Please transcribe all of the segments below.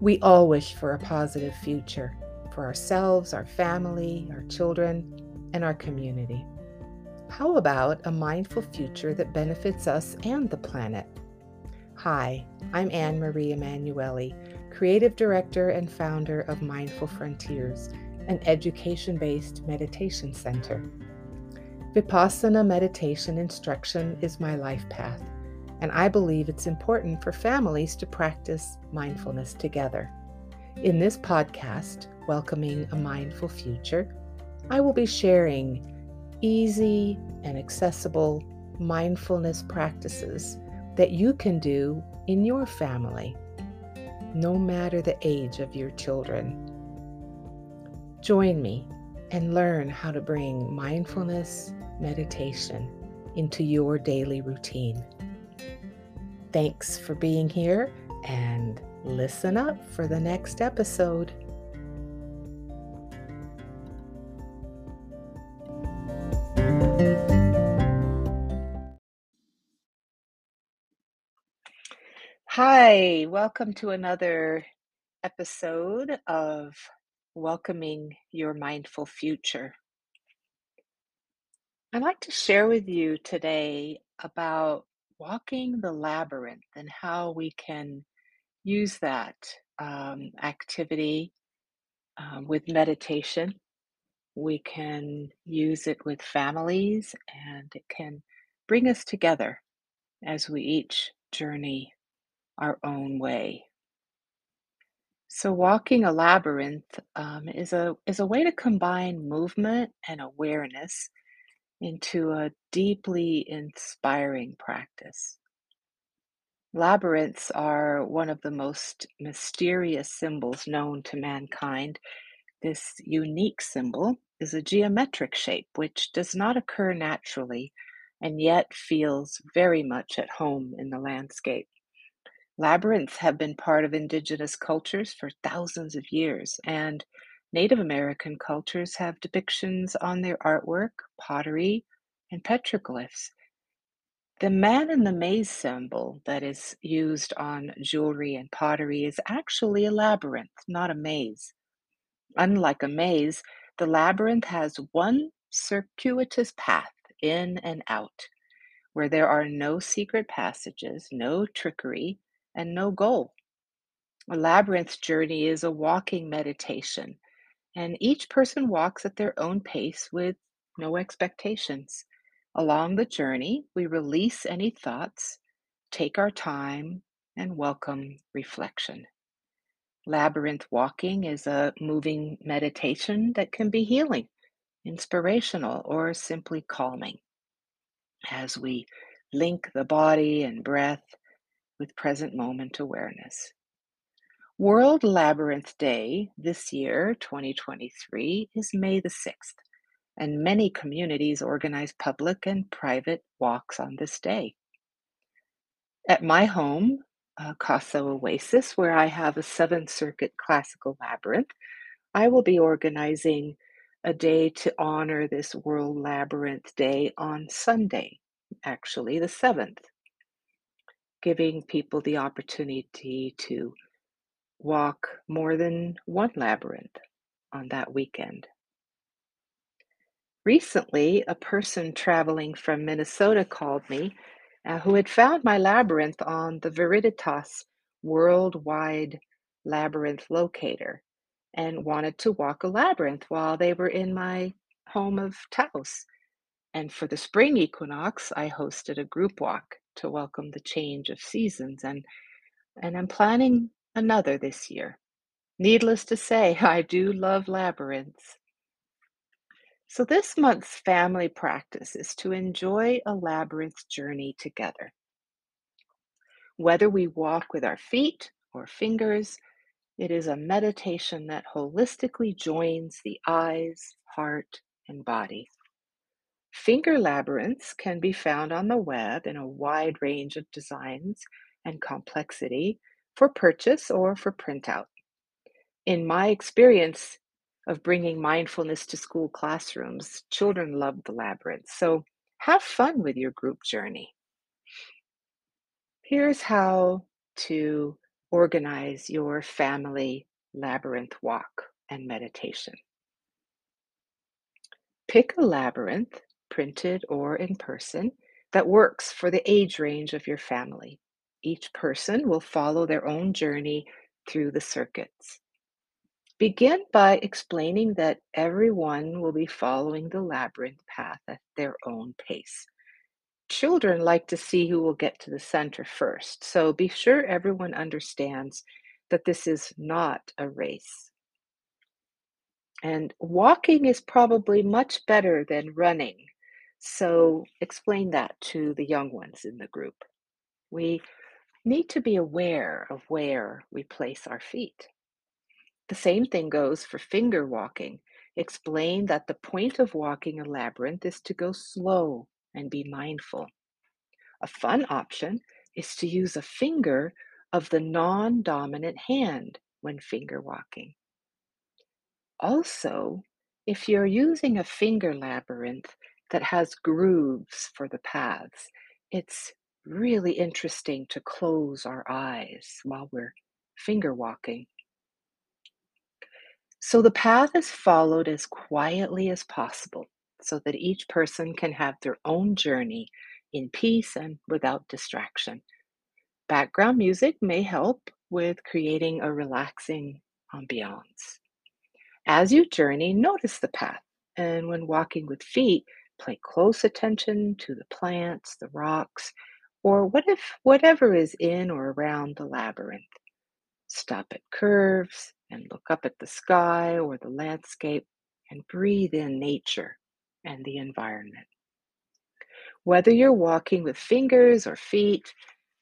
We all wish for a positive future for ourselves, our family, our children, and our community. How about a mindful future that benefits us and the planet? Hi, I'm Anne Marie Emanuele, Creative Director and founder of Mindful Frontiers, an education based meditation center. Vipassana meditation instruction is my life path, and I believe it's important for families to practice mindfulness together. In this podcast, Welcoming a Mindful Future, I will be sharing easy and accessible mindfulness practices that you can do in your family, no matter the age of your children. Join me and learn how to bring mindfulness meditation into your daily routine. Thanks for being here and listen up for the next episode. Hi, welcome to another episode of Welcoming Your Mindful Future. I'd like to share with you today about walking the labyrinth and how we can use that um, activity um, with meditation. We can use it with families, and it can bring us together as we each journey our own way. So, walking a labyrinth um, is a is a way to combine movement and awareness into a deeply inspiring practice. Labyrinths are one of the most mysterious symbols known to mankind. This unique symbol is a geometric shape which does not occur naturally and yet feels very much at home in the landscape. Labyrinths have been part of indigenous cultures for thousands of years, and Native American cultures have depictions on their artwork, pottery, and petroglyphs. The man in the maze symbol that is used on jewelry and pottery is actually a labyrinth, not a maze. Unlike a maze, the labyrinth has one circuitous path in and out, where there are no secret passages, no trickery, and no goal. A labyrinth journey is a walking meditation, and each person walks at their own pace with no expectations. Along the journey, we release any thoughts, take our time, and welcome reflection. Labyrinth walking is a moving meditation that can be healing, inspirational, or simply calming as we link the body and breath with present moment awareness. World Labyrinth Day this year, 2023, is May the 6th, and many communities organize public and private walks on this day. At my home, uh, Casa Oasis, where I have a Seventh Circuit Classical Labyrinth, I will be organizing a day to honor this World Labyrinth Day on Sunday, actually the 7th giving people the opportunity to walk more than one labyrinth on that weekend. Recently, a person traveling from Minnesota called me uh, who had found my labyrinth on the Veriditas worldwide labyrinth locator and wanted to walk a labyrinth while they were in my home of Taos. And for the spring equinox, I hosted a group walk to welcome the change of seasons and and I'm planning another this year. Needless to say, I do love labyrinths. So this month's family practice is to enjoy a labyrinth journey together. Whether we walk with our feet or fingers, it is a meditation that holistically joins the eyes, heart, and body. Finger labyrinths can be found on the web in a wide range of designs and complexity for purchase or for printout. In my experience of bringing mindfulness to school classrooms, children love the labyrinth. So have fun with your group journey. Here's how to organize your family labyrinth walk and meditation. Pick a labyrinth, printed or in person, that works for the age range of your family. Each person will follow their own journey through the circuits. Begin by explaining that everyone will be following the labyrinth path at their own pace. Children like to see who will get to the center first, so be sure everyone understands that this is not a race. And walking is probably much better than running, so explain that to the young ones in the group. We need to be aware of where we place our feet. The same thing goes for finger walking. Explain that the point of walking a labyrinth is to go slow and be mindful. A fun option is to use a finger of the non dominant hand when finger walking. Also, if you're using a finger labyrinth that has grooves for the paths, it's really interesting to close our eyes while we're finger walking. So the path is followed as quietly as possible so that each person can have their own journey in peace and without distraction. Background music may help with creating a relaxing ambiance. As you journey, notice the path, and when walking with feet, pay close attention to the plants, the rocks, or what if whatever is in or around the labyrinth. Stop at curves and look up at the sky or the landscape and breathe in nature and the environment. Whether you're walking with fingers or feet,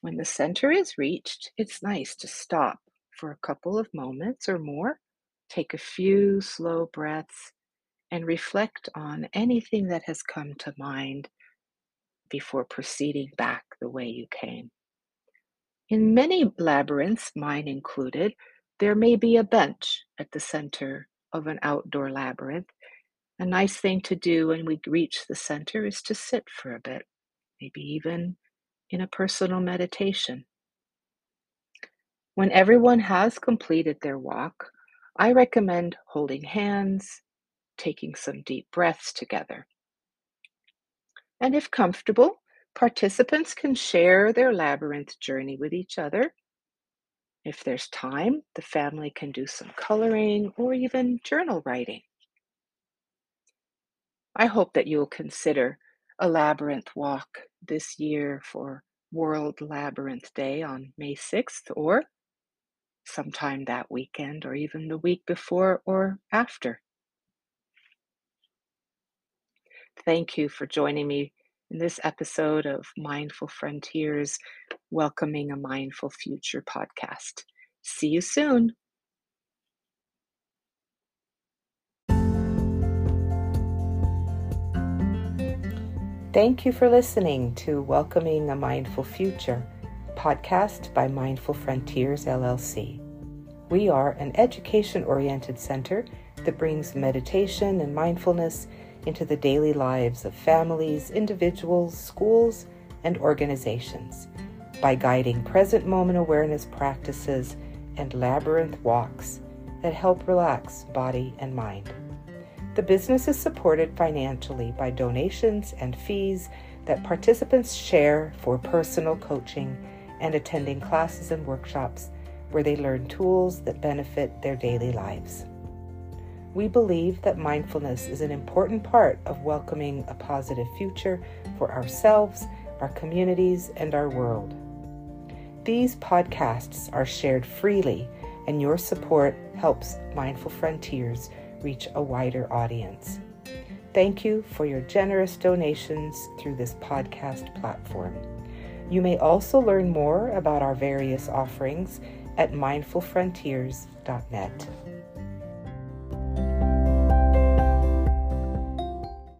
when the center is reached, it's nice to stop for a couple of moments or more, take a few slow breaths, and reflect on anything that has come to mind before proceeding back the way you came. In mm. many labyrinths, mine included, there may be a bench at the center of an outdoor labyrinth. A nice thing to do when we reach the center is to sit for a bit, maybe even in a personal meditation. When everyone has completed their walk, I recommend holding hands, taking some deep breaths together. And if comfortable, Participants can share their labyrinth journey with each other. If there's time, the family can do some coloring or even journal writing. I hope that you'll consider a labyrinth walk this year for World Labyrinth Day on May 6th or sometime that weekend or even the week before or after. Thank you for joining me in this episode of Mindful Frontiers Welcoming a Mindful Future podcast. See you soon. Thank you for listening to Welcoming a Mindful Future podcast by Mindful Frontiers LLC. We are an education oriented center that brings meditation and mindfulness into the daily lives of families, individuals, schools, and organizations by guiding present moment awareness practices and labyrinth walks that help relax body and mind. The business is supported financially by donations and fees that participants share for personal coaching and attending classes and workshops where they learn tools that benefit their daily lives. We believe that mindfulness is an important part of welcoming a positive future for ourselves, our communities, and our world. These podcasts are shared freely, and your support helps Mindful Frontiers reach a wider audience. Thank you for your generous donations through this podcast platform. You may also learn more about our various offerings at mindfulfrontiers.net.